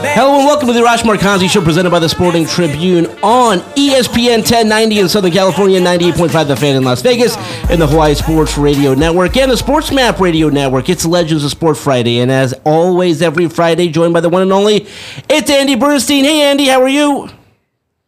Hello and welcome to the Arash Markazi Show presented by the Sporting Tribune on ESPN 1090 in Southern California, 98.5 The Fan in Las Vegas, and the Hawaii Sports Radio Network and the Sports Map Radio Network. It's Legends of Sport Friday, and as always, every Friday, joined by the one and only, it's Andy Bernstein. Hey, Andy, how are you?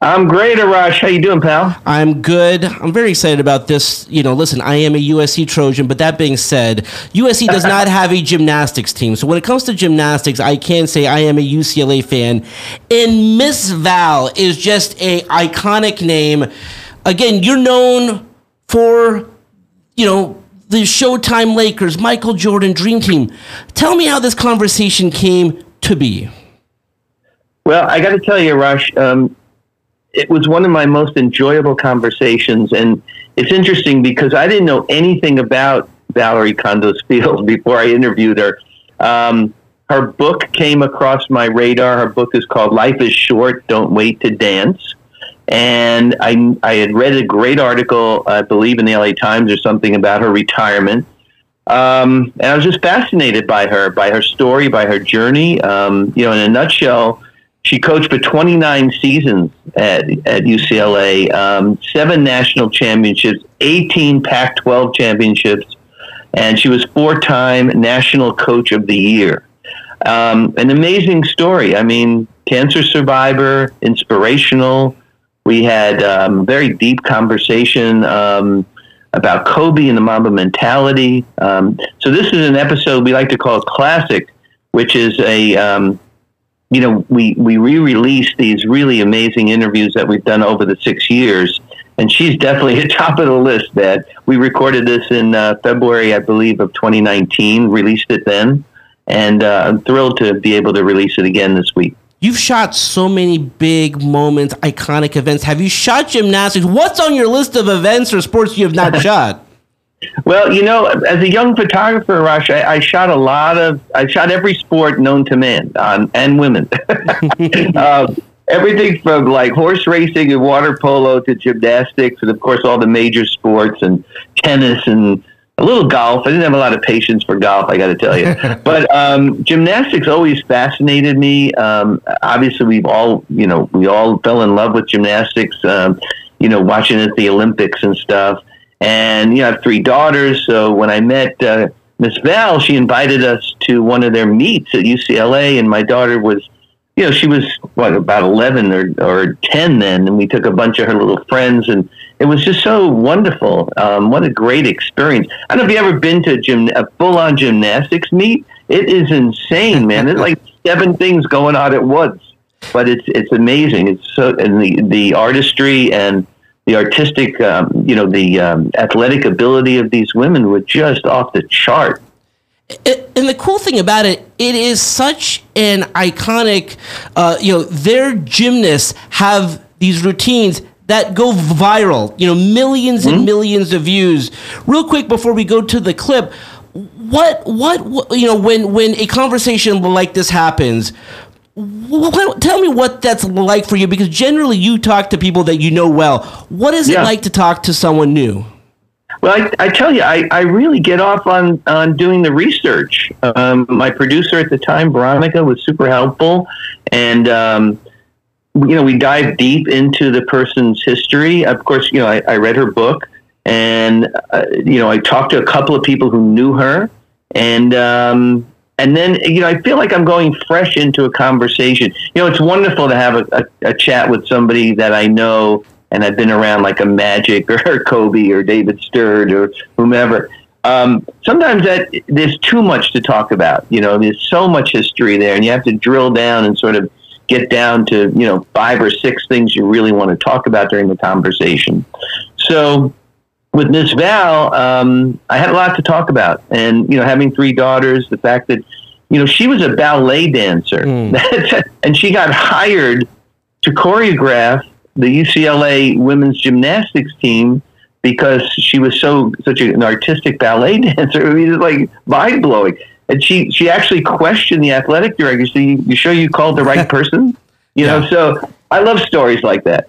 I'm great, Arash. How you doing, pal? I'm good. I'm very excited about this. You know, listen, I am a USC Trojan, but that being said, USC does not have a gymnastics team. So when it comes to gymnastics, I can say I am a UCLA fan. And Miss Val is just a iconic name. Again, you're known for, you know, the Showtime Lakers, Michael Jordan Dream Team. Tell me how this conversation came to be. Well, I got to tell you, Rush, um, it was one of my most enjoyable conversations. And it's interesting because I didn't know anything about Valorie Kondos Field before I interviewed her. Um, her book came across my radar. Her book is called Life is Short, Don't Wait to Dance. And I, I had read a great article, I believe in the LA Times or something, about her retirement. Um, and I was just fascinated by her, by her story, by her journey. Um, you know, in a nutshell, she coached for 29 seasons at, at UCLA, um, seven national championships, 18 Pac 12 championships, and she was four time National Coach of the Year. Um, an amazing story. I mean, cancer survivor, inspirational. We had um, very deep conversation um, about Kobe and the Mamba mentality. Um, so this is an episode we like to call classic, which is a um, you know, we, we re-released these really amazing interviews that we've done over the six years. And she's definitely at top of the list that we recorded this in uh, February, I believe, of 2019, released it then. And uh, I'm thrilled to be able to release it again this week. You've shot so many big moments, iconic events. Have you shot gymnastics? What's on your list of events or sports you have not shot? Well, you know, as a young photographer, Rush, I, I, shot a lot of, I shot every sport known to men um, and women. um, everything from like horse racing and water polo to gymnastics, and of course, all the major sports and tennis and a little golf. I didn't have a lot of patience for golf, I got to tell you. but um, gymnastics always fascinated me. Um, obviously, we've all, you know, we all fell in love with gymnastics, um, you know, watching it at the Olympics and stuff. And you know, I have three daughters. So when I met uh, Miss Val, she invited us to one of their meets at UCLA, and my daughter was, you know, she was what about eleven or or ten then, and we took a bunch of her little friends, and it was just so wonderful. Um, what a great experience! I don't know if you ever been to a, gym, a full-on gymnastics meet. It is insane, man. There's like seven things going on at once, but it's it's amazing. It's so and the the artistry and the artistic, um, you know, the um, athletic ability of these women were just off the chart. And the cool thing about it, it is such an iconic, uh, you know, their gymnasts have these routines that go viral, you know, 1000000s mm-hmm. and millions of views. Real quick before we go to the clip, what, what, what, you know, when, when a conversation like this happens, tell me what that's like for you because generally you talk to people that you know well. What is yeah. it like to talk to someone new? Well, I, I tell you, I, I really get off on, on doing the research. Um, my producer at the time, Veronica, was super helpful. And, um, you know, we dive deep into the person's history. Of course, you know, I, I read her book and, uh, you know, I talked to a couple of people who knew her. And, um, and then you know I feel like I'm going fresh into a conversation. You know, it's wonderful to have a, a, a chat with somebody that I know and I've been around, like a Magic or Kobe or David Stern or whomever. Um, sometimes that there's too much to talk about. You know, there's so much history there, and you have to drill down and sort of get down to you know five or six things you really want to talk about during the conversation. So with Miss Val, um, I had a lot to talk about, and you know, having three daughters, the fact that you know she was a ballet dancer, and she got hired to choreograph the UCLA women's gymnastics team because she was so such an artistic ballet dancer. I mean, it's like mind blowing. And she she actually questioned the athletic director. So you, you sure you called the right person? You know, so I love stories like that.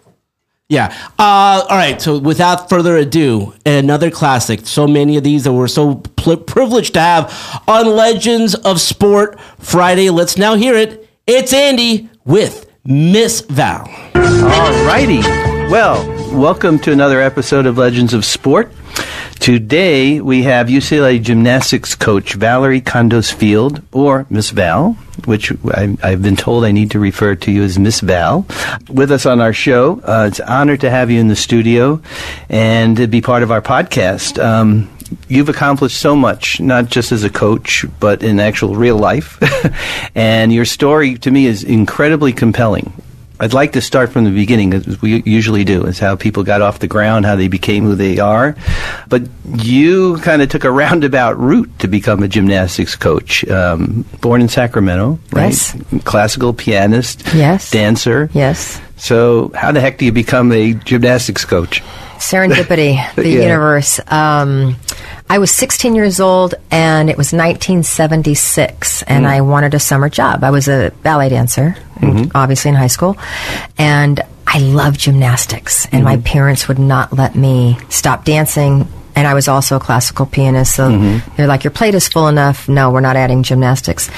Yeah. Uh, all right. So, without further ado, another classic. So many of these that we're so pl- privileged to have on Legends of Sport Friday. Let's now hear it. It's Andy with Miss Val. All righty. Well, welcome to another episode of Legends of Sport. Today we have UCLA gymnastics coach Valorie Kondos Field, or Miss Val, which I, have been told I need to refer to you as Miss Val, with us on our show. Uh, it's an honor to have you in the studio and to be part of our podcast. Um, you've accomplished so much, not just as a coach, but in actual real life. and your story to me is incredibly compelling. I'd like to start from the beginning, as we usually do, is how people got off the ground, how they became who they are. But you kind of took a roundabout route to become a gymnastics coach. Um, born in Sacramento, right? Yes. Classical pianist, Yes. dancer. Yes. So, how the heck do you become a gymnastics coach? Serendipity, the Yeah. universe. Um, I was 16 years old and it was 1976 and mm. I wanted a summer job. I was a ballet dancer, mm-hmm. obviously in high school, and I loved gymnastics and my mm-hmm. parents would not let me stop dancing and I was also a classical pianist, so mm-hmm. they're like, Your plate is full enough. No, we're not adding gymnastics.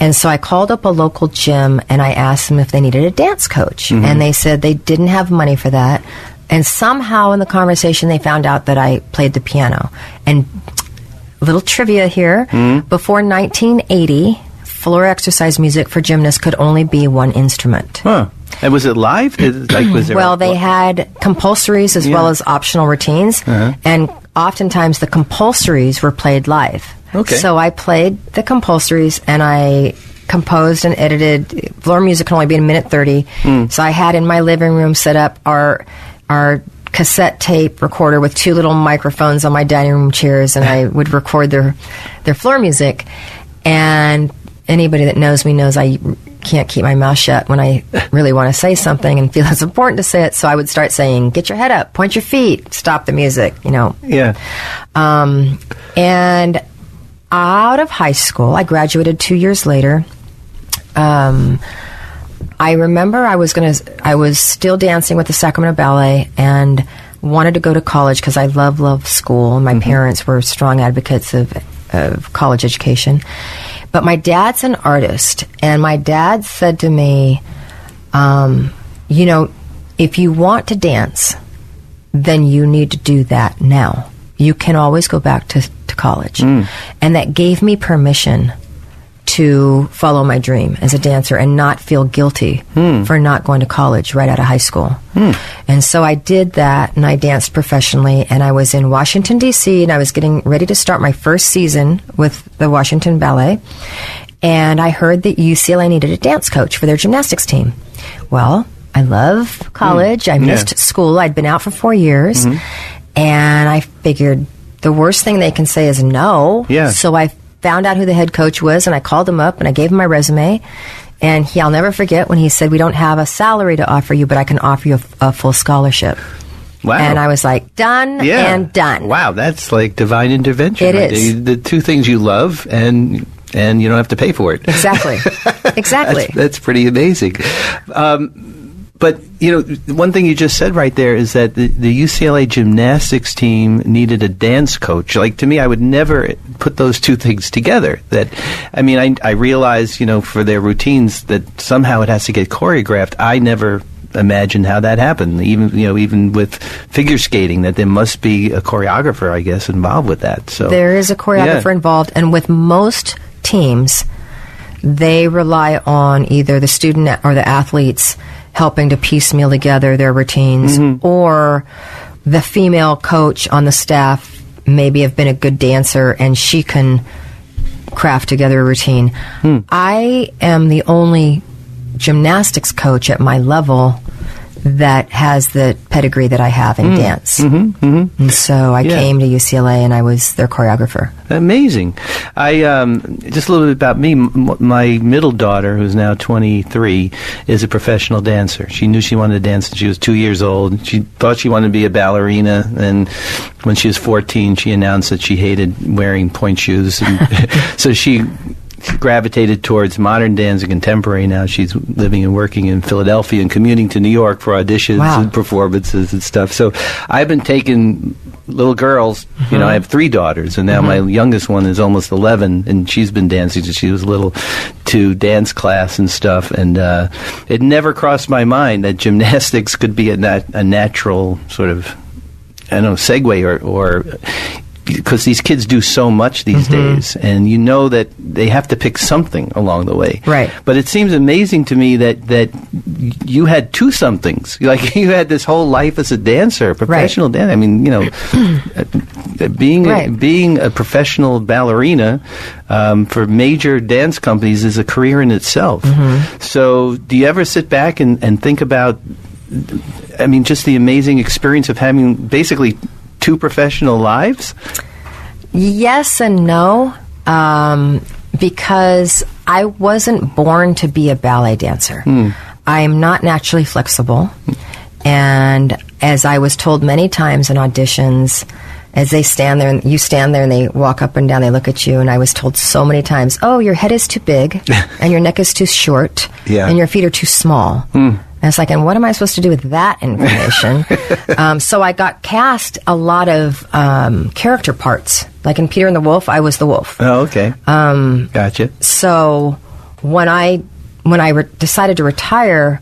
And so I called up a local gym and I asked them if they needed a dance coach. And they said they didn't have money for that. And somehow in the conversation, they found out that I played the piano. And little trivia here hmm? before 1980, floor exercise music for gymnasts could only be one instrument. Huh. And was it live? Like, was there Well, they had compulsories as well as optional routines, uh-huh. and oftentimes the compulsories were played live. Okay. So I played the compulsories, and I composed and edited. Floor music can only be a minute thirty, hmm. so I had in my living room set up our our cassette tape recorder with two little microphones on my dining room chairs, and I would record their their floor music. And anybody that knows me knows I can't keep my mouth shut when I really want to say something and feel it's important to say it. So I would start saying, "Get your head up, point your feet, stop the music," you know. Yeah. Um, and out of high school, I graduated two years later. Um, I remember I was gonna, I was still dancing with the Sacramento Ballet and wanted to go to college because I love, love school. My parents were strong advocates of, of college education. But my dad's an artist, and my dad said to me, um, you know, if you want to dance, then you need to do that now. You can always go back to, to college. And that gave me permission to follow my dream as a dancer and not feel guilty hmm. for not going to college right out of high school. Hmm. And so I did that and I danced professionally and I was in Washington DC and I was getting ready to start my first season with the Washington Ballet. And I heard that UCLA needed a dance coach for their gymnastics team. Well, I love hmm. college. I missed school. I'd been out for four years. Mm-hmm. And I figured the worst thing they can say is no. Yeah. So I found out who the head coach was and I called him up and I gave him my resume. And he, I'll never forget when he said, We don't have a salary to offer you, but I can offer you a, a full scholarship. Wow. And I was like, Done yeah. and done. Wow, that's like divine intervention. It right? is. The, two things you love and and you don't have to pay for it. Exactly. exactly. That's, that's pretty amazing. Um, but you know, one thing you just said right there is that the, the UCLA gymnastics team needed a dance coach. Like to me, I would never put those two things together. That, I mean, I, I realize you know for their routines that somehow it has to get choreographed. I never imagined how that happened. Even you know, even with figure skating, that there must be a choreographer, I guess, involved with that. So There is a choreographer Yeah. involved, and with most teams, they rely on either the student or the athletes helping to piecemeal together their routines, Mm-hmm. or the female coach on the staff maybe have been a good dancer and she can craft together a routine. Hmm. I am the only gymnastics coach at my level that has the pedigree that I have in dance. Mm-hmm, And so I Yeah. came to UCLA and I was their choreographer. Amazing. I um, just a little bit about me. M- my middle daughter, who's now 23, is a professional dancer. She knew she wanted to dance when she was two years old. She thought she wanted to be a ballerina, and when she was 14, she announced that she hated wearing pointe shoes. And so she gravitated towards modern dance and contemporary. Now she's living and working in Philadelphia and commuting to New York for auditions Wow. and performances and stuff. So I've been taking little girls. You know, I have three daughters, and now my youngest one is almost eleven, and she's been dancing since she was little to dance class and stuff. And uh, it never crossed my mind that gymnastics could be a, nat- a natural sort of I don't know segue or or because these kids do so much these Mm-hmm. days, and you know that they have to pick something along the way. Right. But it seems amazing to me that that you had two somethings. Like you had this whole life as a dancer, professional dancer. I mean, you know, uh, being a, being a professional ballerina um, for major dance companies is a career in itself. Mm-hmm. So, do you ever sit back and, and think about? I mean, just the amazing experience of having basically two professional lives. Yes and no, um, because I wasn't born to be a ballet dancer. I am not naturally flexible. And as I was told many times in auditions, as they stand there and you stand there and they walk up and down, they look at you, and I was told so many times, "Oh, your head is too big, and your neck is too short, Yeah. and your feet are too small." And it's like, and what am I supposed to do with that information? um, so I got cast a lot of um, character parts. Like in Peter and the Wolf, I was the wolf. Oh, okay. Um, gotcha. So when I when I re- decided to retire,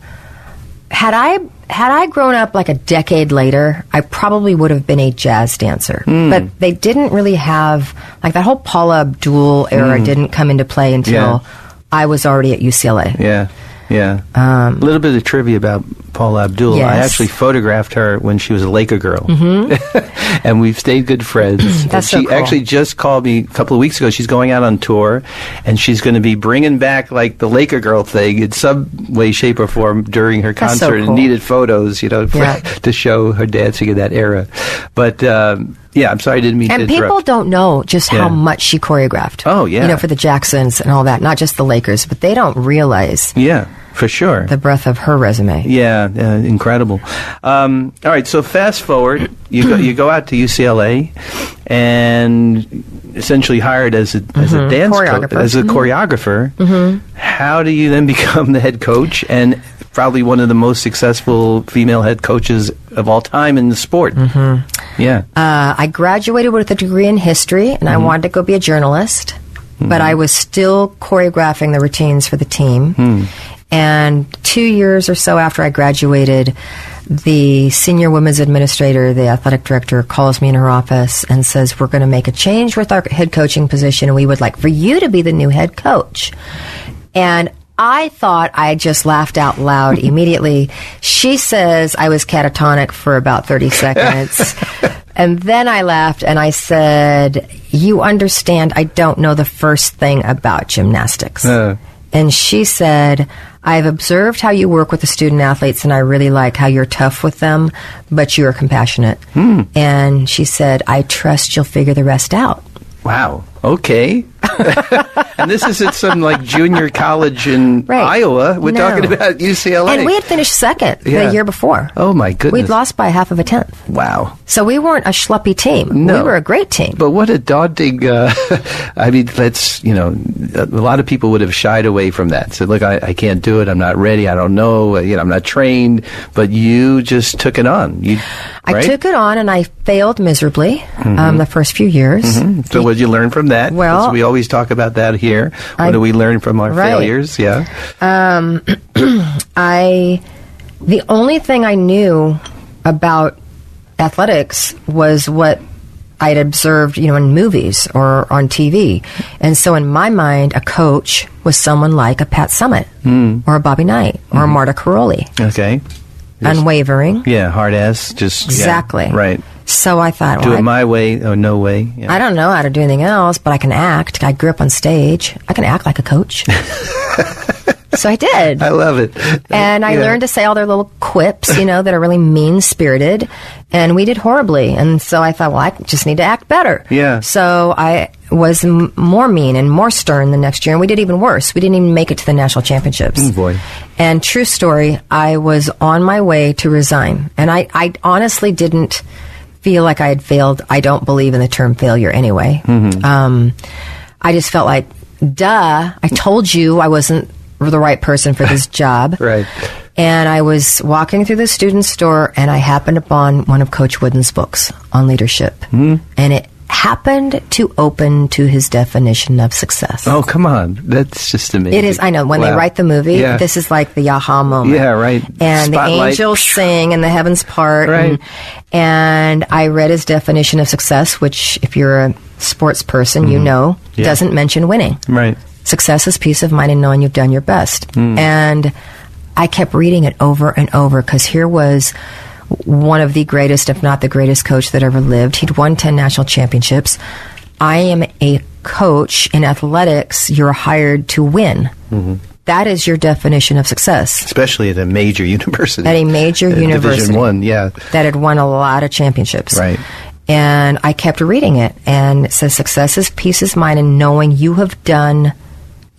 had I had I grown up like a decade later, I probably would have been a jazz dancer. Hmm. But they didn't really have like that whole Paula Abdul era hmm. didn't come into play until Yeah. I was already at UCLA. Yeah, yeah. Um, a little bit of trivia about Paula Abdul. I actually photographed her when she was a Laker girl, and we've stayed good friends. That's so she cool. actually just called me a couple of weeks ago. She's going out on tour, and she's going to be bringing back like the Laker girl thing in some way, shape, or form during her That's so concert. And needed photos, you know, for, Yeah. to show her dancing in that era. But um, yeah, I'm sorry, I didn't mean to And people interrupt. don't know just Yeah. how much she choreographed. Oh, yeah. You know, for the Jacksons and all that, not just the Lakers, but they don't realize yeah, for sure. the breadth of her resume. Yeah, uh, incredible. Um, all right, so fast forward, you go, you go out to UCLA, and essentially hired as a as a mm-hmm. dance coach, as a mm-hmm. choreographer. Mm-hmm. How do you then become the head coach and probably one of the most successful female head coaches of all time in the sport? Yeah. Uh, I graduated with a degree in history, and I wanted to go be a journalist, but I was still choreographing the routines for the team. Hmm. And two years or so after I graduated, the senior women's administrator, the athletic director, calls me in her office and says, We're going to make a change with our head coaching position, and we would like for you to be the new head coach. And I thought I just laughed out loud immediately. She says I was catatonic for about 30 seconds. and then I laughed and I said, You understand, I don't know the first thing about gymnastics. Uh. And she said, I've observed how you work with the student athletes, and I really like how you're tough with them, but you are compassionate. Hmm. And she said, I trust you'll figure the rest out. Wow. Okay. and this is at some like junior college in Right. Iowa. We're No. talking about UCLA. And we had finished second Yeah. the year before. Oh my goodness. We'd lost by half of a tenth. Wow. So we weren't a schluppy team. No. We were a great team. But what a daunting! Uh, I mean, that's you know, a lot of people would have shied away from that. Said, "Look, I, I can't do it. I'm not ready. I don't know. uh, You know, I'm not trained." But you just took it on. You, I right? took it on and I failed miserably um, the first few years. So, what did you learn from that? Well- we always talk about that here. What I- do we learn from our Right. failures? Yeah. Um, I, the only thing I knew about athletics was what I'd observed, you know, in movies or on TV. And so in my mind, a coach was someone like a Pat Summitt hmm. or a Bobby Knight or a Marta Karolyi. Okay. Unwavering. Yeah, hard ass. Just yeah, Exactly. right. So I thought, Do well, it I- my way or no way. Yeah. I don't know how to do anything else, but I can act. I grew up on stage. I can act like a coach. so I did. I love it. and I Yeah. learned to say all their little quips, you know, that are really mean spirited. And we did horribly. And so I thought, well, I just need to act better. Yeah. So I was m- more mean and more stern the next year. And we did even worse. We didn't even make it to the national championships. Oh, boy. And true story, I was on my way to resign. And I, I honestly didn't feel like I had failed. I don't believe in the term failure anyway. Mm-hmm. Um, I just felt like, duh, I told you I wasn't the right person for this job. Right. And I was walking through the student store and I happened upon one of Coach Wooden's books on leadership. Hmm. And it happened to open to his definition of success. Oh, come on. That's just amazing. It is. I know. When they write the movie, Yeah. this is like the aha moment. Yeah, right. And the angels sing and the heavens part. Right. And, and I read his definition of success, which, if you're a sports person, you know, Mm-hmm. Yeah. doesn't mention winning. Right. Success is peace of mind and knowing you've done your best. Hmm. And I kept reading it over and over because here was one of the greatest, if not the greatest coach that ever lived. He'd won 10 national championships. I am a coach in athletics. You're hired to win. Mm-hmm. That is your definition of success. Especially at a major university. At a major Uh, university. Division One, yeah. That had won a lot of championships. Right. And I kept reading it, and it says, Success is peace is mine, and knowing you have done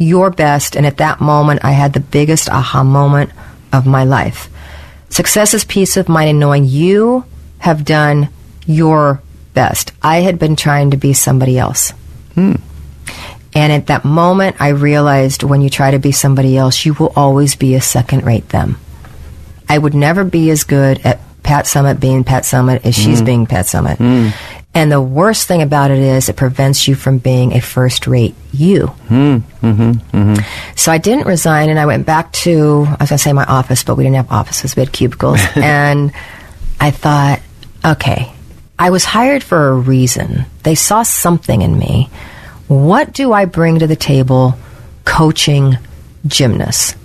your best. And at that moment, I had the biggest aha moment of my life. Success is peace of mind, and knowing you have done your best. I had been trying to be somebody else. Hmm. And at that moment, I realized when you try to be somebody else, you will always be a second rate them. I would never be as good at Pat Summitt being Pat Summitt as she's hmm. being Pat Summitt. Hmm. And the worst thing about it is it prevents you from being a first rate you. Hmm. Mm-hmm. Mm-hmm. So I didn't resign and I went back to, I was going to say my office, but we didn't have offices, we had cubicles. and I thought, okay, I was hired for a reason. They saw something in me. What do I bring to the table coaching gymnasts?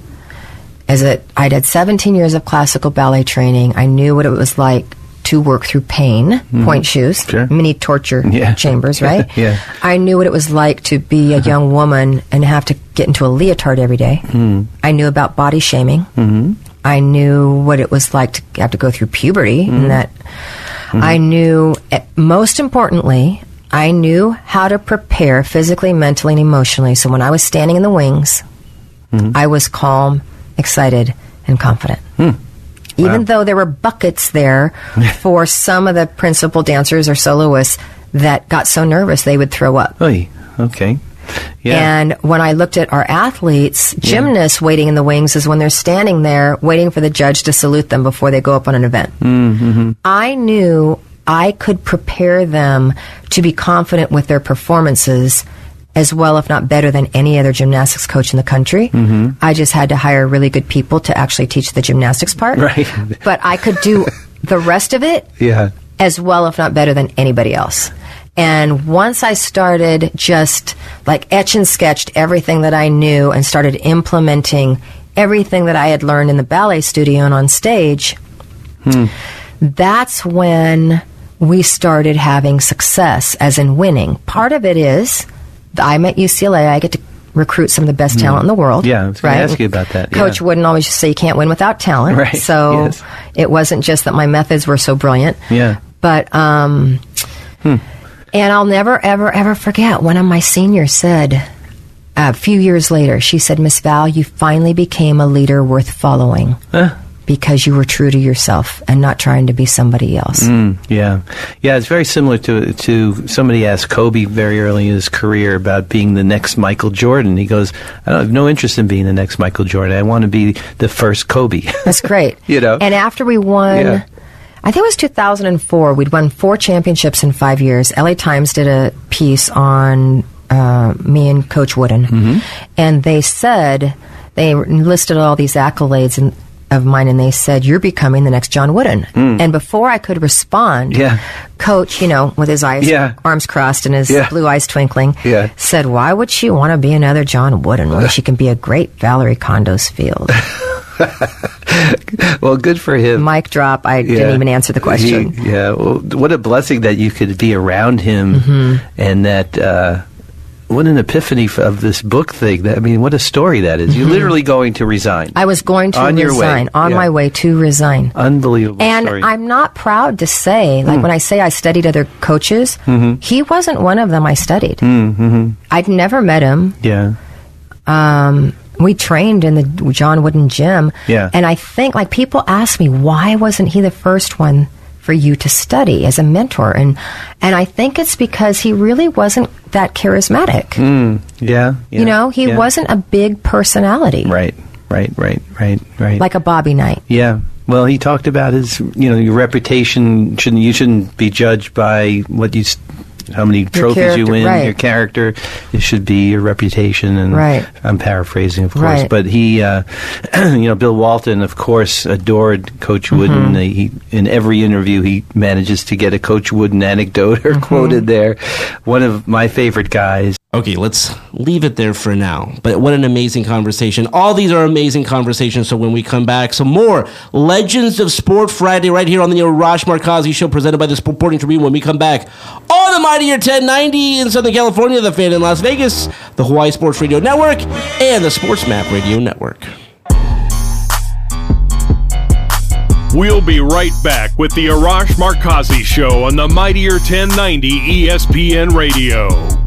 As a, I'd had 17 years of classical ballet training. I knew what it was like to work through pain, mm-hmm. pointe shoes, Sure. mini torture Yeah. chambers, right? Yeah. I knew what it was like to be a uh-huh. young woman and have to get into a leotard every day. Mm. I knew about body shaming. Mm-hmm. I knew what it was like to have to go through puberty, and mm-hmm. that mm-hmm. I knew, eh, most importantly, I knew how to prepare physically, mentally, and emotionally. So when I was standing in the wings, I was calm, excited, and confident. Hmm. Even though there were buckets there for some of the principal dancers or soloists that got so nervous they would throw up. Oy, okay. Yeah. And when I looked at our athletes, gymnasts waiting in the wings is when they're standing there waiting for the judge to salute them before they go up on an event. Mm-hmm. I knew I could prepare them to be confident with their performances as well, if not better, than any other gymnastics coach in the country. Mm-hmm. I just had to hire really good people to actually teach the gymnastics part. Right. But I could do the rest of it yeah. as well, if not better, than anybody else. And once I started just like etch and sketched everything that I knew and started implementing everything that I had learned in the ballet studio and on stage, that's when we started having success, as in winning. Part of it is I'm at UCLA, I get to recruit some of the best talent in the world. Yeah, I was gonna ask you about that, Coach yeah. wouldn't always just say you can't win without talent. Right, So yes. it wasn't just that my methods were so brilliant. Yeah. But um, and I'll never, ever, ever forget one of my seniors said a few years later. She said, "Miss Val, you finally became a leader worth following because you were true to yourself and not trying to be somebody else." Mm, yeah, yeah. It's very similar to to somebody asked Kobe very early in his career about being the next Michael Jordan. He goes, "I don't have no interest in being the next Michael Jordan. I want to be the first Kobe." That's great. You know? And after we won, Yeah. I think it was 2004, we'd won four championships in five years. LA Times did a piece on uh, me and Coach Wooden. Mm-hmm. And they said, they listed all these accolades and, of mine, and they said, You're becoming the next John Wooden. And before I could respond, Mm. Yeah. Coach, you know, with his eyes, Yeah. arms crossed and his Yeah. blue eyes twinkling, said, Why would she want to be another John Wooden when she can be a great Valorie Kondos Field? well, good for him. Mic drop. I didn't even answer the question. He- yeah, well, what a blessing that you could be around him, Mm-hmm. and that. Uh, what an epiphany of this book thing! That, I mean, what a story that is. You're literally going to resign. Mm-hmm. I was going to On resign, on Yeah. my way to resign. Unbelievable And story. I'm not proud to say, like when I say I studied other coaches, Mm-hmm. he wasn't one of them I studied. I'd never met him. yeah, Um, we trained in the John Wooden gym. Yeah. And I think, like, people ask me, why wasn't he the first one for you to study as a mentor? And, and I think it's because he really wasn't that charismatic. yeah, yeah, You know, he yeah. wasn't a big personality. right, right, right, right, right. Like a Bobby Knight. Yeah. Well, he talked about his, you know, your reputation shouldn't you shouldn't be judged by what you, how many trophies you win, right. your character. It should be your reputation. And Right. I'm paraphrasing, of course, Right. but he, uh, you know, Bill Walton, of course, adored Coach Mm-hmm. Wooden. He in every interview he manages to get a Coach Wooden anecdote or Mm-hmm. quoted there. One of my favorite guys. Okay, let's leave it there for now. But what an amazing conversation. All these are amazing conversations. So when we come back, some more Legends of Sport Friday right here on the Arash Markazi show presented by the Sporting Tribune when we come back on the Mightier 1090 in Southern California, the fan in Las Vegas, the Hawaii Sports Radio Network, and the Sports Map Radio Network. We'll be right back with the Arash Markazi Show on the Mightier 1090 ESPN Radio.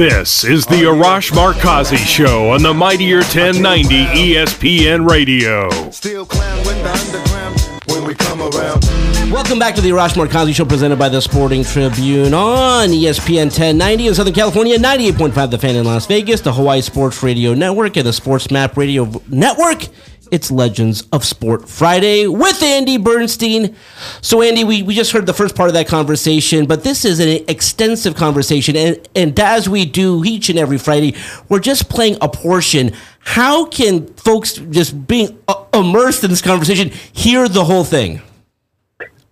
This is the Arash Markazi Show on the Mightier 1090 ESPN Radio. Still clown with the underground when we come around. Welcome back to the Arash Markazi Show presented by the Sporting Tribune on ESPN 1090 in Southern California, 98.5 The Fan in Las Vegas, the Hawaii Sports Radio Network, and the Sports Map Radio Network. It's Legends of Sport Friday with Andy Bernstein. So, Andy, we, we just heard the first part of that conversation, but this is an extensive conversation. And, and as we do each and every Friday, we're just playing a portion. How can folks just being uh, immersed in this conversation hear the whole thing?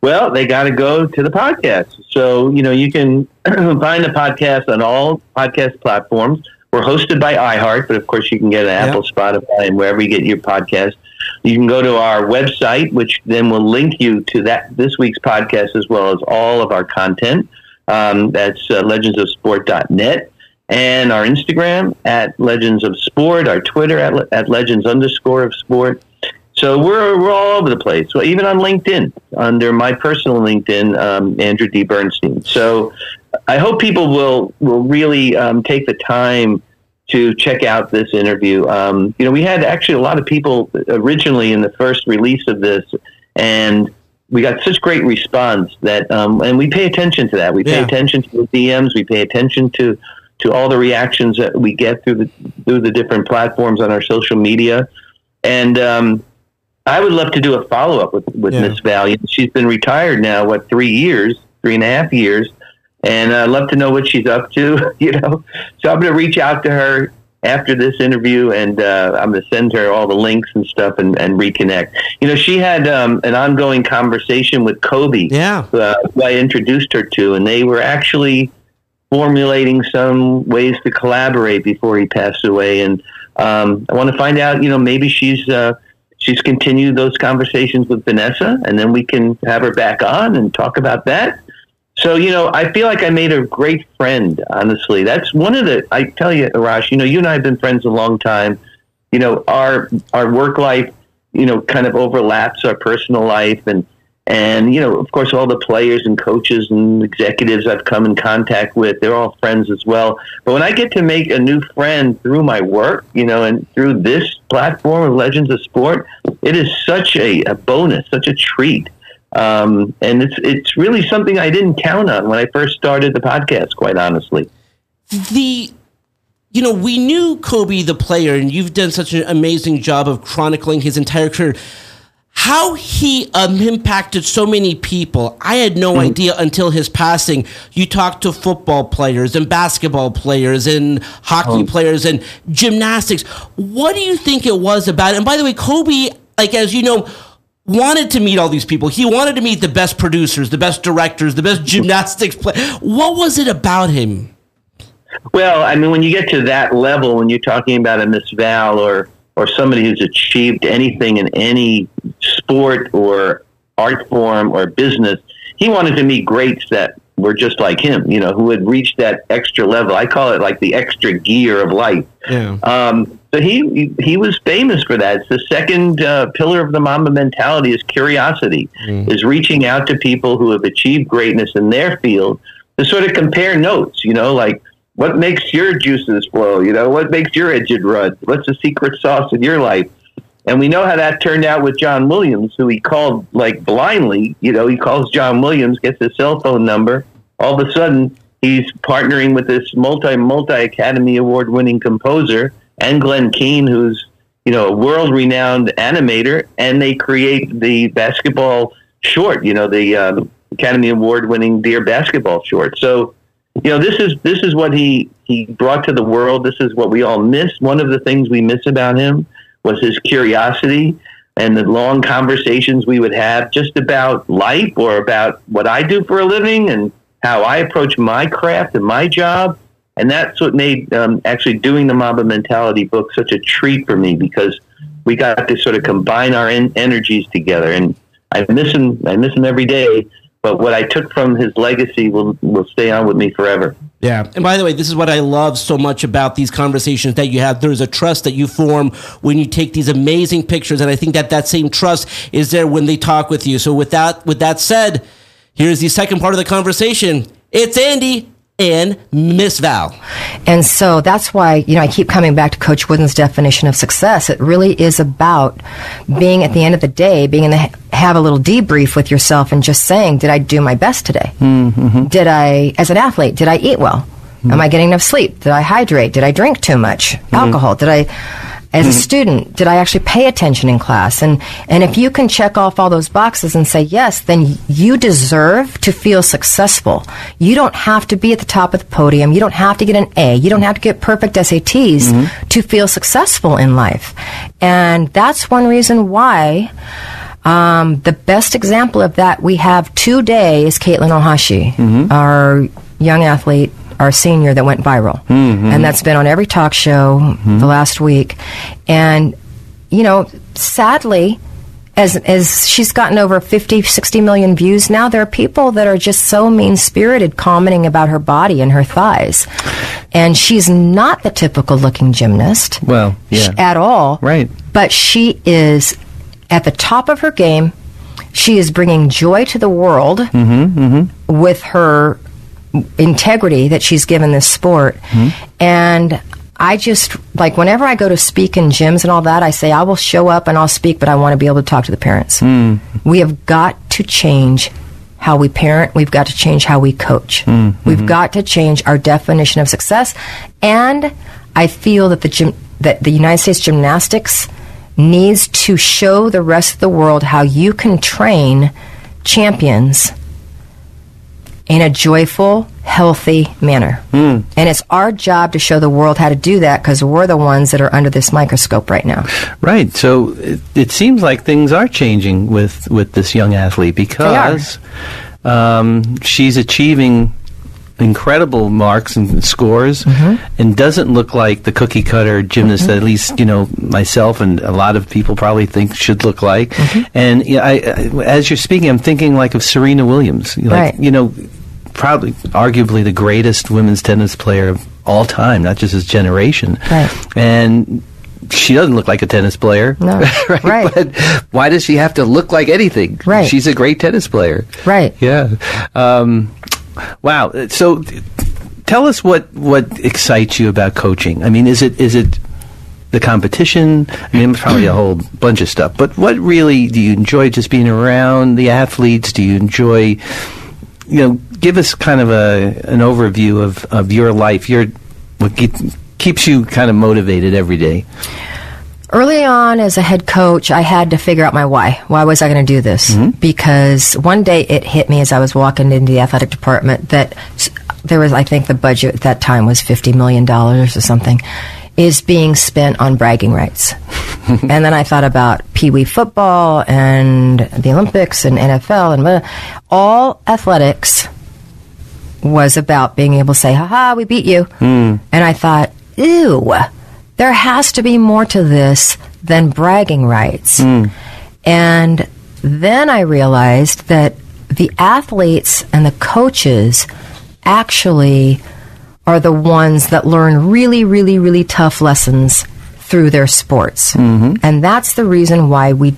Well, they got to go to the podcast. So, you know, you can find the podcast on all podcast platforms. We're hosted by iHeart, but of course, you can get an. Apple, Spotify, and wherever you get your podcast. You can go to our website, which then will link you to that this week's podcast as well as all of our content. Um, that's uh, legendsofsport.net. And our Instagram at Legends of Sport, our Twitter at, at Legends underscore of Sport. So we're, we're all over the place. So even on LinkedIn, under my personal LinkedIn, um, Andrew D. Bernstein. So I hope people will will really um, take the time to check out this interview. Um, you know, we had actually a lot of people originally in the first release of this, and we got such great response that, um, and we pay attention to that. We pay Yeah. attention to the DMs. We pay attention to to all the reactions that we get through the through the different platforms on our social media, and um, I would love to do a follow up with with Yeah. Miss Valiant. She's been retired now, what three years, three and a half years, and I'd love to know what she's up to. You know, so I'm going to reach out to her after this interview, and uh, I'm going to send her all the links and stuff, and, and reconnect. You know, she had um, an ongoing conversation with Kobe, Yeah. uh, who I introduced her to, and they were actually formulating some ways to collaborate before he passed away. And um, I want to find out, you know, maybe she's uh, she's continued those conversations with Vanessa, and then we can have her back on and talk about that. So, you know, I feel like I made a great friend, honestly. That's one of the, I tell you, Arash, you know, you and I have been friends a long time. You know, our, our work life, you know, kind of overlaps our personal life. And, and, you know, of course, all the players and coaches and executives I've come in contact with, they're all friends as well. But when I get to make a new friend through my work, you know, and through this platform of Legends of Sport, it is such a, a bonus, such a treat. Um, and it's it's really something I didn't count on when I first started the podcast. Quite honestly, the you know we knew Kobe the player, and you've done such an amazing job of chronicling his entire career. How he um, impacted so many people, I had no Mm-hmm. idea until his passing. You talked to football players and basketball players and hockey Oh. players and gymnastics. What do you think it was about? And by the way, Kobe, like as you know, wanted to meet all these people. He wanted to meet the best producers, the best directors, the best gymnastics players. What was it about him? Well, I mean, when you get to that level, when you're talking about a Miss Val or or somebody who's achieved anything in any sport or art form or business, he wanted to meet greats that were just like him. You know, who had reached that extra level. I call it like the extra gear of life. Yeah. Um, so he, he was famous for that. It's the second uh, pillar of the Mamba mentality is curiosity, is reaching out to people who have achieved greatness in their field to sort of compare notes. You know, like what makes your juices flow? You know, what makes your engine run? What's the secret sauce in your life? And we know how that turned out with John Williams, who he called like blindly. You know, he calls John Williams, gets his cell phone number. All of a sudden, he's partnering with this multi multi Academy Award winning composer and Glenn Keane, who's you know a world renowned animator, and they create the basketball short. You know, the um, Academy Award winning Dear Basketball short. So you know this is this is what he he brought to the world this is what we all miss one of the things we miss about him was his curiosity and the long conversations we would have just about life or about what I do for a living and how I approach my craft and my job and that's what made um, actually doing the Mamba Mentality book such a treat for me because we got to sort of combine our en- energies together and I miss him I miss him every day but what I took from his legacy will will stay on with me forever. Yeah. And by the way, this is what I love so much about these conversations that you have. There's a trust that you form when you take these amazing pictures. And I think that that same trust is there when they talk with you. So with that, with that said, here's the second part of the conversation. It's Andy and Miss Val. And so that's why, you know, I keep coming back to Coach Wooden's definition of success. It really is about being at the end of the day, being in the, have a little debrief with yourself and just saying, did I do my best today? Mm-hmm. Did I, as an athlete, did I eat well? Mm-hmm. Am I getting enough sleep? Did I hydrate? Did I drink too much mm-hmm. alcohol? Did I, as a mm-hmm. student, did I actually pay attention in class? And and if you can check off all those boxes and say yes, then you deserve to feel successful. You don't have to be at the top of the podium. You don't have to get an A. You don't have to get perfect SATs mm-hmm. to feel successful in life. And that's one reason why um, the best example of that we have today is Katelyn Ohashi, mm-hmm. our young athlete, our senior that went viral. Mm-hmm. And that's been on every talk show the mm-hmm. last week. And, you know, sadly, as, as she's gotten over 50, 60 million views now, there are people that are just so mean spirited commenting about her body and her thighs. And she's not the typical looking gymnast Well, yeah. at all. Right. But she is at the top of her game. She is bringing joy to the world mm-hmm, with her integrity that she's given this sport. And I just, like, whenever I go to speak in gyms and all that, I say, I will show up and I'll speak, but I want to be able to talk to the parents. Mm. We have got to change how we parent. We've got to change how we coach. Mm-hmm. We've got to change our definition of success. And I feel that the gym, that the United States Gymnastics needs to show the rest of the world how you can train champions in a joyful, healthy manner. Hmm. And it's our job to show the world how to do that because we're the ones that are under this microscope right now. Right. So it, it seems like things are changing with, with this young athlete because um, she's achieving incredible marks and scores mm-hmm. and doesn't look like the cookie cutter gymnast mm-hmm. that at least you know myself and a lot of people probably think should look like mm-hmm. and yeah, I, I, as you're speaking i'm thinking like of serena williams like Right. you know probably arguably the greatest women's tennis player of all time not just his generation Right. and she doesn't look like a tennis player No. Right. but why does she have to look like anything Right. she's a great tennis player Right. yeah. Um, wow. So, tell us what what excites you about coaching. I mean, is it is it the competition? I mean, it's probably a whole bunch of stuff. But what really do you enjoy? Just being around the athletes? Do you enjoy? You know, give us kind of a an overview of, of your life. Your what keep, keeps you kind of motivated every day. Early on, as a head coach, I had to figure out my why. Why was I going to do this? Mm-hmm. Because one day it hit me as I was walking into the athletic department that there was, I think, the budget at that time was $50 million or something, is being spent on bragging rights. and then I thought about Pee Wee football and the Olympics and NFL and blah. all athletics was about being able to say, haha, we beat you. Hmm. And I thought, ew, there has to be more to this than bragging rights. Hmm. And then I realized that the athletes and the coaches actually are the ones that learn really, really, really tough lessons through their sports. Mm-hmm. And that's the reason why we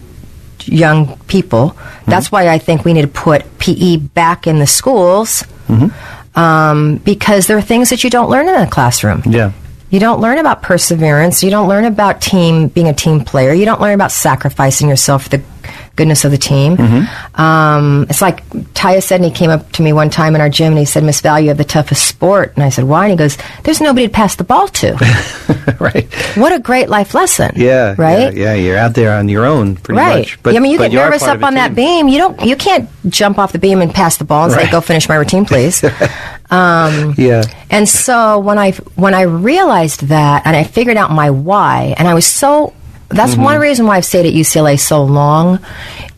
young people. Mm-hmm. That's why I think we need to put PE back in the schools mm-hmm. um, because there are things that you don't learn in the classroom. Yeah. You don't learn about perseverance. You don't learn about team being a team player. You don't learn about sacrificing yourself for the goodness of the team. Um, it's like and he came up to me one time in our gym and he said, Miss Val, you have the toughest sport. And I said, why? And he goes, there's nobody to pass the ball to. right. what a great life lesson. Yeah. Right? Yeah, yeah, you're out there on your own, pretty right. much. But I mean, you get you nervous up on that beam. You don't. You can't jump off the beam and pass the ball and say, "Go finish my routine, please." um, Yeah. and so when I when I realized that and I figured out my why, and I was so that's one mm-hmm. reason why I've stayed at UCLA so long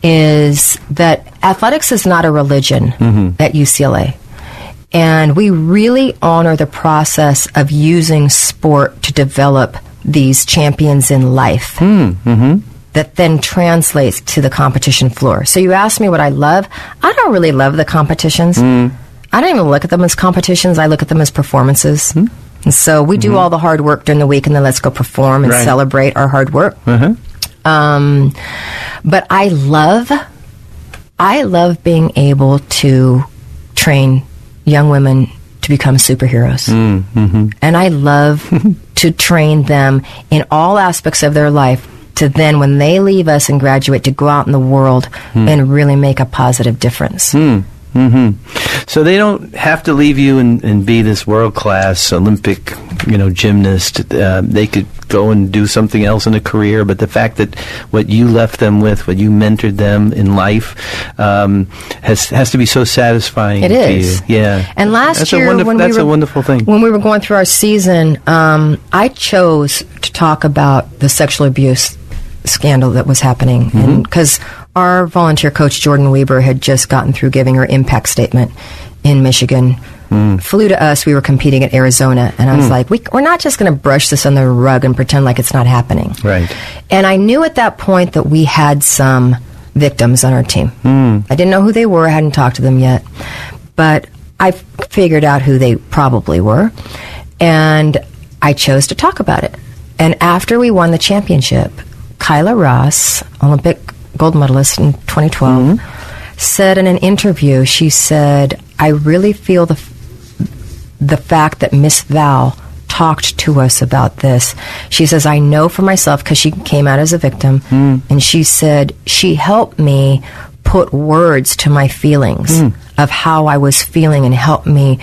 is that athletics is not a religion mm-hmm. at UCLA. And we really honor the process of using sport to develop these champions in life hmm, mm-hmm. that then translates to the competition floor. So you asked me what I love. I don't really love the competitions. Hmm. I don't even look at them as competitions. I look at them as performances. Hmm. And so we do mm-hmm. all the hard work during the week and then let's go perform and Right. celebrate our hard work. Uh-huh. Um, but I love, I love being able to train young women to become superheroes. Mm-hmm. And I love to train them in all aspects of their life to then, when they leave us and graduate, to go out in the world hmm. and really make a positive difference. Hmm. So they don't have to leave you and, and be this world class Olympic, you know, gymnast. Uh, they could go and do something else in a career. But the fact that what you left them with, what you mentored them in life, um, has has to be so satisfying. It to is. you. yeah. And last that's a year, wonderful, when that's we were a wonderful thing. when we were going through our season, um, I chose to talk about the sexual abuse scandal that was happening, Mm-hmm. Our volunteer coach Jordyn Wieber had just gotten through giving her impact statement in Michigan. Mm. Flew to us. We were competing at Arizona, and I was like, we, "We're not just going to brush this under the rug and pretend like it's not happening." Right. And I knew at that point that we had some victims on our team. I didn't know who they were, I hadn't talked to them yet. But I figured out who they probably were. And I chose to talk about it. And after we won the championship, Kyla Ross, Olympic gold medalist in 2012, mm-hmm. said in an interview, she said, I really feel the the fact that Miss Val talked to us about this. She says, I know for myself because she came out as a victim, mm. and she said, she helped me put words to my feelings mm. of how I was feeling and helped me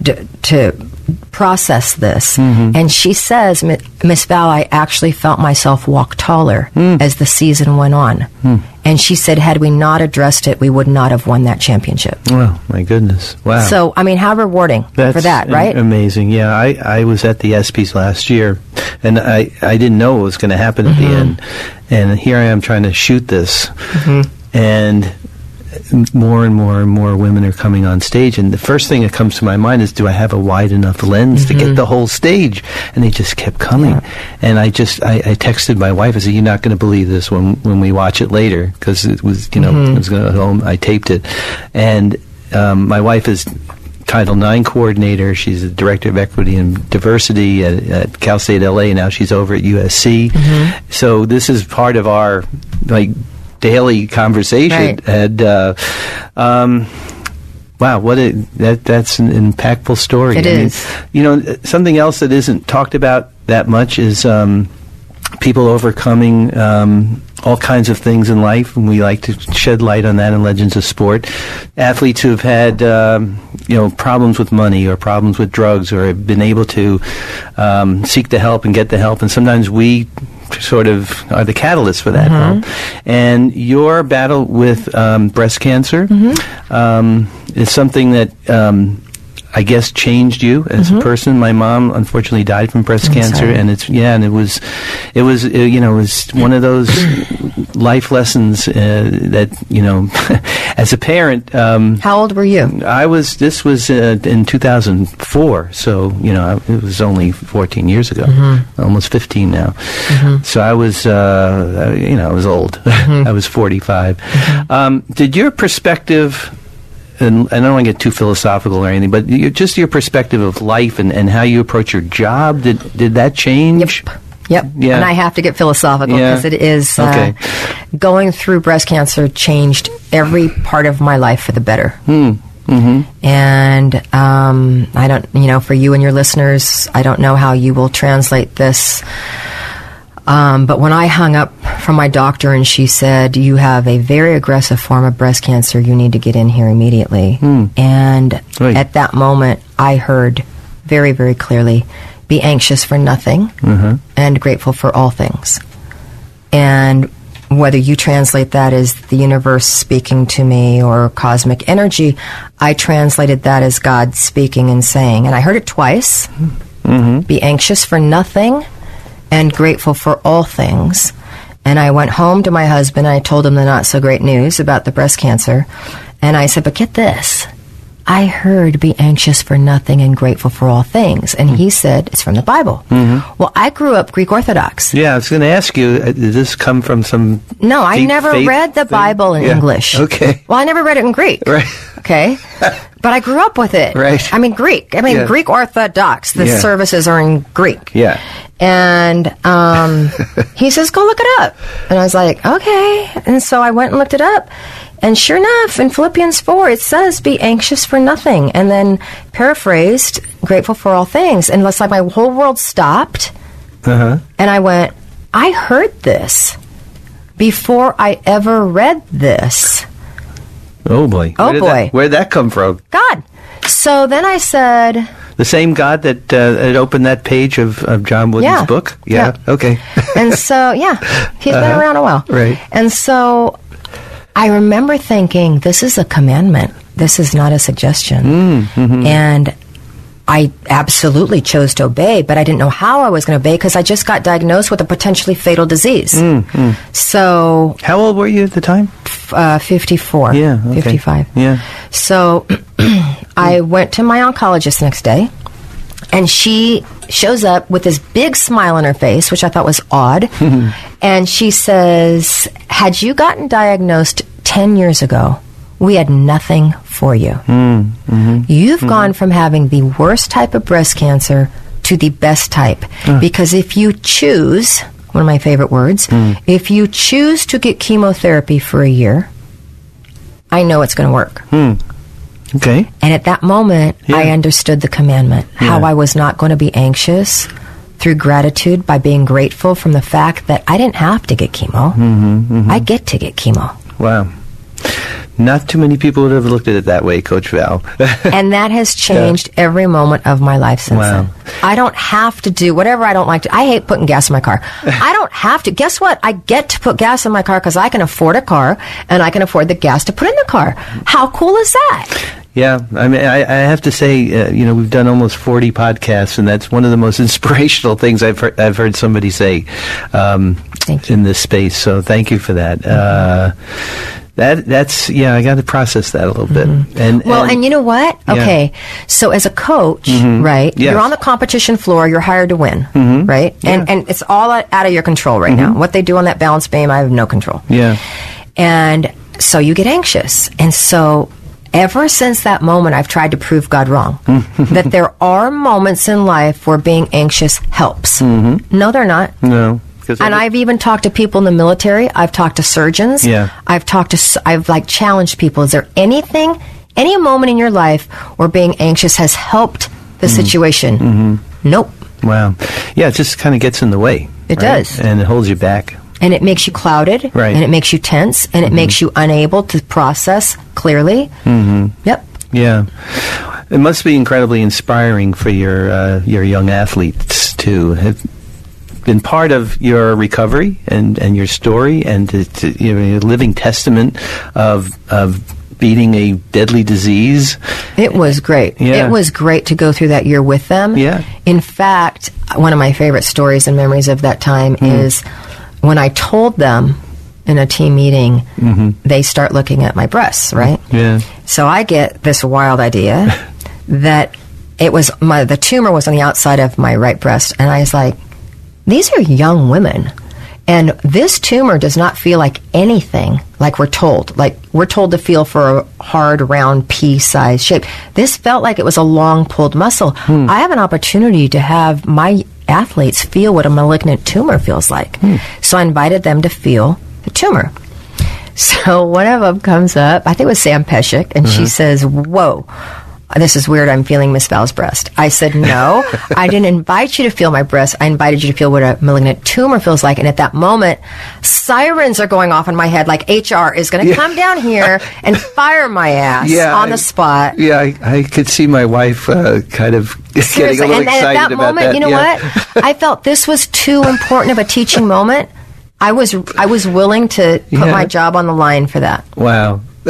d- to process this. Mm-hmm. And she says, Miss Val, I actually felt myself walk taller mm. as the season went on. Mm. And she said, had we not addressed it, we would not have won that championship. Oh my goodness! Wow. So, I mean, how rewarding That's for that, right? Amazing. Yeah, I, I was at the ESPYS last year, and I, I didn't know what was going to happen at Mm-hmm. the end. And here I am trying to shoot this, mm-hmm. and more and more and more women are coming on stage. And the first thing that comes to my mind is, do I have a wide enough lens to Mm-hmm. get the whole stage? And they just kept coming. And I just, I, I texted my wife. I said, "You're not going to believe this when when we watch it later, because it was, you know, Mm-hmm. it was going to home. I taped it, and um, my wife is Title IX coordinator. She's the director of equity and diversity at, at Cal State LA. Now she's over at USC. Mm-hmm. So this is part of our like daily conversation. Right. And uh, um, wow, what a that that's an impactful story. It I mean, you know, something else that isn't talked about that much is. Um, people overcoming um, all kinds of things in life, and we like to shed light on that in Legends of Sport. Athletes who have had um, you know problems with money or problems with drugs, or have been able to um, seek the help and get the help, and sometimes we sort of are the catalyst for that help. And your battle with um, breast cancer um, is something that. I guess changed you as a person. My mom unfortunately died from breast cancer, sorry. and it's yeah, and it was, it was uh, you know, it was one of those life lessons uh, that you know, as a parent. Um, How old were you? I was. This was uh, in 2004, so you know I- it was only 14 years ago, almost 15 now. So I was, uh, uh, you know, I was old. I was 45. Um, did your perspective? And I don't want to get too philosophical or anything, but your, just your perspective of life and, and how you approach your job did did that change? Yep. Yep. Yeah. And I have to get philosophical Yeah. because it is uh, Okay. going through breast cancer changed every part of my life for the better. Hmm. Mm-hmm. And um, I don't, you know, for you and your listeners, I don't know how you will translate this. Um, but when I hung up from my doctor and she said, You have a very aggressive form of breast cancer, you need to get in here immediately. Hmm. And Right. at that moment, I heard very, very clearly be anxious for nothing uh-huh. and grateful for all things. And whether you translate that as the universe speaking to me or cosmic energy, I translated that as God speaking and saying. And I heard it twice mm-hmm. be anxious for nothing and grateful for all things. And I went home to my husband and I told him the not so great news about the breast cancer. And I said, But get this. I heard be anxious for nothing and grateful for all things. And he said, It's from the Bible. Well, I grew up Greek Orthodox. Yeah, I was going to ask you. uh, Did this come from some? No, I never read the thing? Bible in Yeah. English. Okay. Well, I never read it in Greek. Right. Okay. but I grew up with it. Right. I mean, Greek. I mean, Yeah. Greek Orthodox. The Yeah. services are in Greek. Yeah. And um, he says, go look it up. And I was like, okay. And so I went and looked it up. And sure enough, in Philippians 4, it says, be anxious for nothing. And then paraphrased, grateful for all things. And it's like my whole world stopped. Uh-huh. And I went, I heard this before I ever read this. Oh boy. Oh, Where boy. That, where'd that come from? God. So then I said, The same God that uh, had opened that page of, of John Wooden's Yeah. book? Yeah. yeah. Okay. and so, yeah, he's been around a while. Uh-huh. Right. And so I remember thinking, this is a commandment. This is not a suggestion. Mm, mm-hmm. And I absolutely chose to obey, but I didn't know how I was going to obey because I just got diagnosed with a potentially fatal disease. Mm, So, How old were you at the time? uh, 54. Yeah. okay. 55. Yeah. So I went to my oncologist the next day, and she shows up with this big smile on her face, which I thought was odd. and she says, Had you gotten diagnosed 10 years ago, we had nothing for you. Hmm, mm-hmm, You've mm-hmm. gone from having the worst type of breast cancer to the best type. Because if you choose, one of my favorite words, hmm. if you choose to get chemotherapy for a year, I know it's going to work. Hmm. Okay. And at that moment, I understood the commandment, how I was not going to be anxious through gratitude by being grateful from the fact that I didn't have to get chemo. Mm-hmm, I get to get chemo. Wow. Not too many people would have looked at it that way, Coach Val. and that has changed every moment of my life since Wow. then. I don't have to do whatever I don't like to. I hate putting gas in my car. I don't have to. Guess what? I get to put gas in my car because I can afford a car and I can afford the gas to put in the car. How cool is that? Yeah, I mean, I, I have to say, uh, you know, we've done almost forty podcasts, and that's one of the most inspirational things I've heard, I've heard somebody say um, in this space. So thank you for that. Uh, that that's yeah, I got to process that a little bit. And Well, and you know what? Yeah. Mm-hmm. Okay, so as a coach, right? Yes. You're on the competition floor. You're hired to win, right? And and it's all out out of your control right now. What they do on that balance beam, I have no control. yeah, And so you get anxious. And so ever since that moment, I've tried to prove God wrong. that there are moments in life where being anxious helps. No, they're not. no, And I've even talked to people in the military. I've talked to surgeons. Yeah. I've talked to, I've like challenged people. Is there anything, any moment in your life where being anxious has helped the Mm-hmm. situation? Nope. Wow. Yeah, it just kind of gets in the way. It right? does. And it holds you back. And it makes you clouded, Right. Mm-hmm. and it makes you tense, and it makes you unable to process clearly. Mm-hmm. Yep. Yeah. It must be incredibly inspiring for your uh, your young athletes to have been part of your recovery and, and your story and to, to you know, a living testament of of beating a deadly disease. It was great. Yeah. It was great to go through that year with them. Yeah. In fact, one of my favorite stories and memories of that time Hmm. is when I told them in a team meeting, Mm-hmm. they start looking at my breasts, right? Yeah. So I get this wild idea that it was my the tumor was on the outside of my right breast, and I was like, these are young women. And this tumor does not feel like anything like we're told. Like we're told to feel for a hard, round, pea sized shape. This felt like it was a long pulled muscle. I have an opportunity to have my athletes feel what a malignant tumor feels like. Hmm. So I invited them to feel the tumor. So one of them comes up, I think it was Sam Peszek, and she mm-hmm. says, Whoa, this is weird. I'm feeling Miss Val's breast. I said, No, I didn't invite you to feel my breast. I invited you to feel what a malignant tumor feels like. And at that moment, sirens are going off in my head like HR is going to come down here and fire my ass on the I- spot. Yeah, I, I could see my wife uh, kind of getting a Seriously, little and, and at that about moment, that. you know yeah. what? I felt this was too important of a teaching moment. I was I was willing to put Yeah. my job on the line for that. Wow.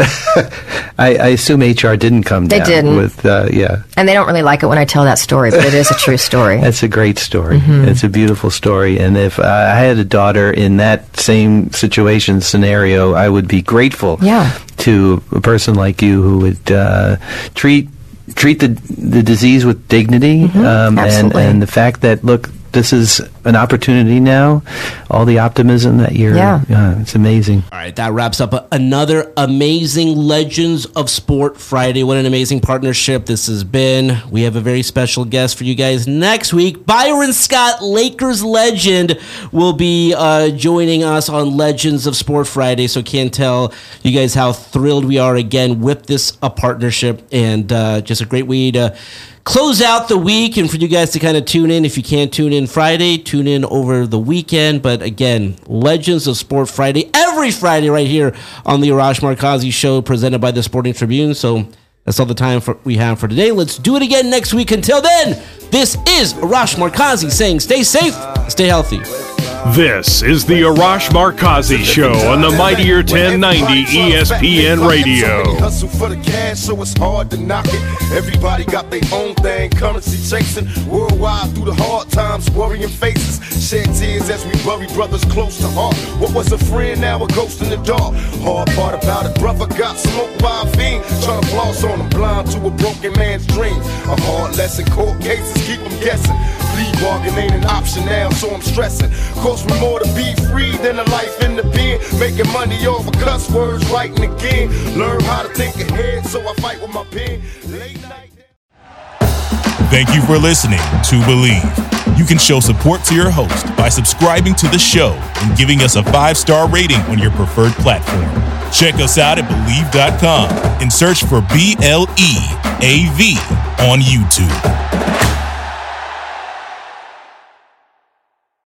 I, I assume HR didn't come They down didn't. with uh, yeah. And they don't really like it when I tell that story, but it is a true story. That's a great story. Mm-hmm. It's a beautiful story. And if uh, I had a daughter in that same situation scenario, I would be grateful Yeah. to a person like you who would uh, treat treat the the disease with dignity um, Mm-hmm. Absolutely. and the fact that look. This is an opportunity now. All the optimism that you're, Yeah. uh, it's amazing. All right, that wraps up another amazing Legends of Sport Friday. What an amazing partnership this has been. We have a very special guest for you guys next week. Byron Scott, Lakers legend, will be uh, joining us on Legends of Sport Friday. So can't tell you guys how thrilled we are again with this uh, partnership and uh, just a great way to close out the week and for you guys to kind of tune in. If you can't tune in Friday, tune in over the weekend. But again, Legends of Sport Friday, every Friday right here on the Arash Markazi Show presented by the Sporting Tribune. So that's all the time for, we have for today. Let's do it again next week. Until then, this is Arash Markazi saying stay safe, stay healthy. This is the Arash Markazi Show on the Mightier 1090 ESPN Radio. Hustle for the cash, so it's hard to knock it. Everybody got their own thing, currency chasing. Worldwide through the hard times, worrying faces. Shed tears as we bury brothers close to heart. What was a friend, now a ghost in the dark. Hard part about it, brother got smoked by a fiend. Trying to floss on him, blind to a broken man's dream. A hard lesson, court cases keep him guessing. Plea bargain ain't an option now, so I'm stressing. Cost me more to be free than a life in the pen. Making money off of cuss words, writing again. Learn how to think ahead, so I fight with my pen. Late night. Thank you for listening to Bleav. You can show support to your host by subscribing to the show and giving us a five star rating on your preferred platform. Check us out at Bleav.com and search for B L E A V on YouTube.